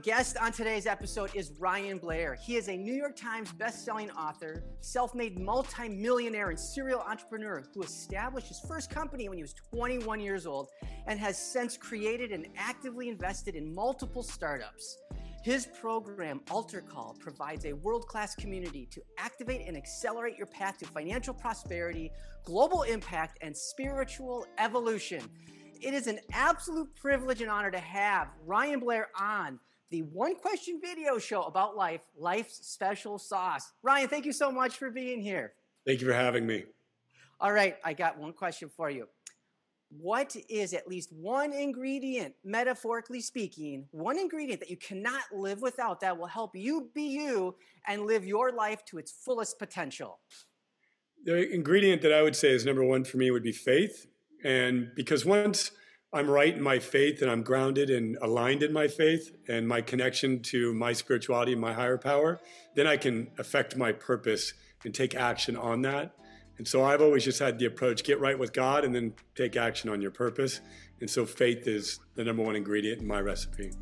guest on today's episode is Ryan Blair. He is a New York Times best-selling author, self-made multi-millionaire and serial entrepreneur who established his first company when he was 21 years old and has since created and actively invested in multiple startups. His program, AlterCall, provides a world class community to activate and accelerate your path to financial prosperity, global impact, and spiritual evolution. It is an absolute privilege and honor to have Ryan Blair on the one question video show about life, Life's Special Sauce. Ryan, thank you so much for being here. Thank you for having me. All right, I got one question for you. What is at least one ingredient, metaphorically speaking, one ingredient that you cannot live without that will help you be you and live your life to its fullest potential? The ingredient that I would say is number one for me would be faith. And because once I'm right in my faith and I'm grounded and aligned in my faith and my connection to my spirituality and my higher power, then I can affect my purpose and take action on that. And so I've always just had the approach get right with God and then take action on your purpose. And so faith is the number one ingredient in my recipe.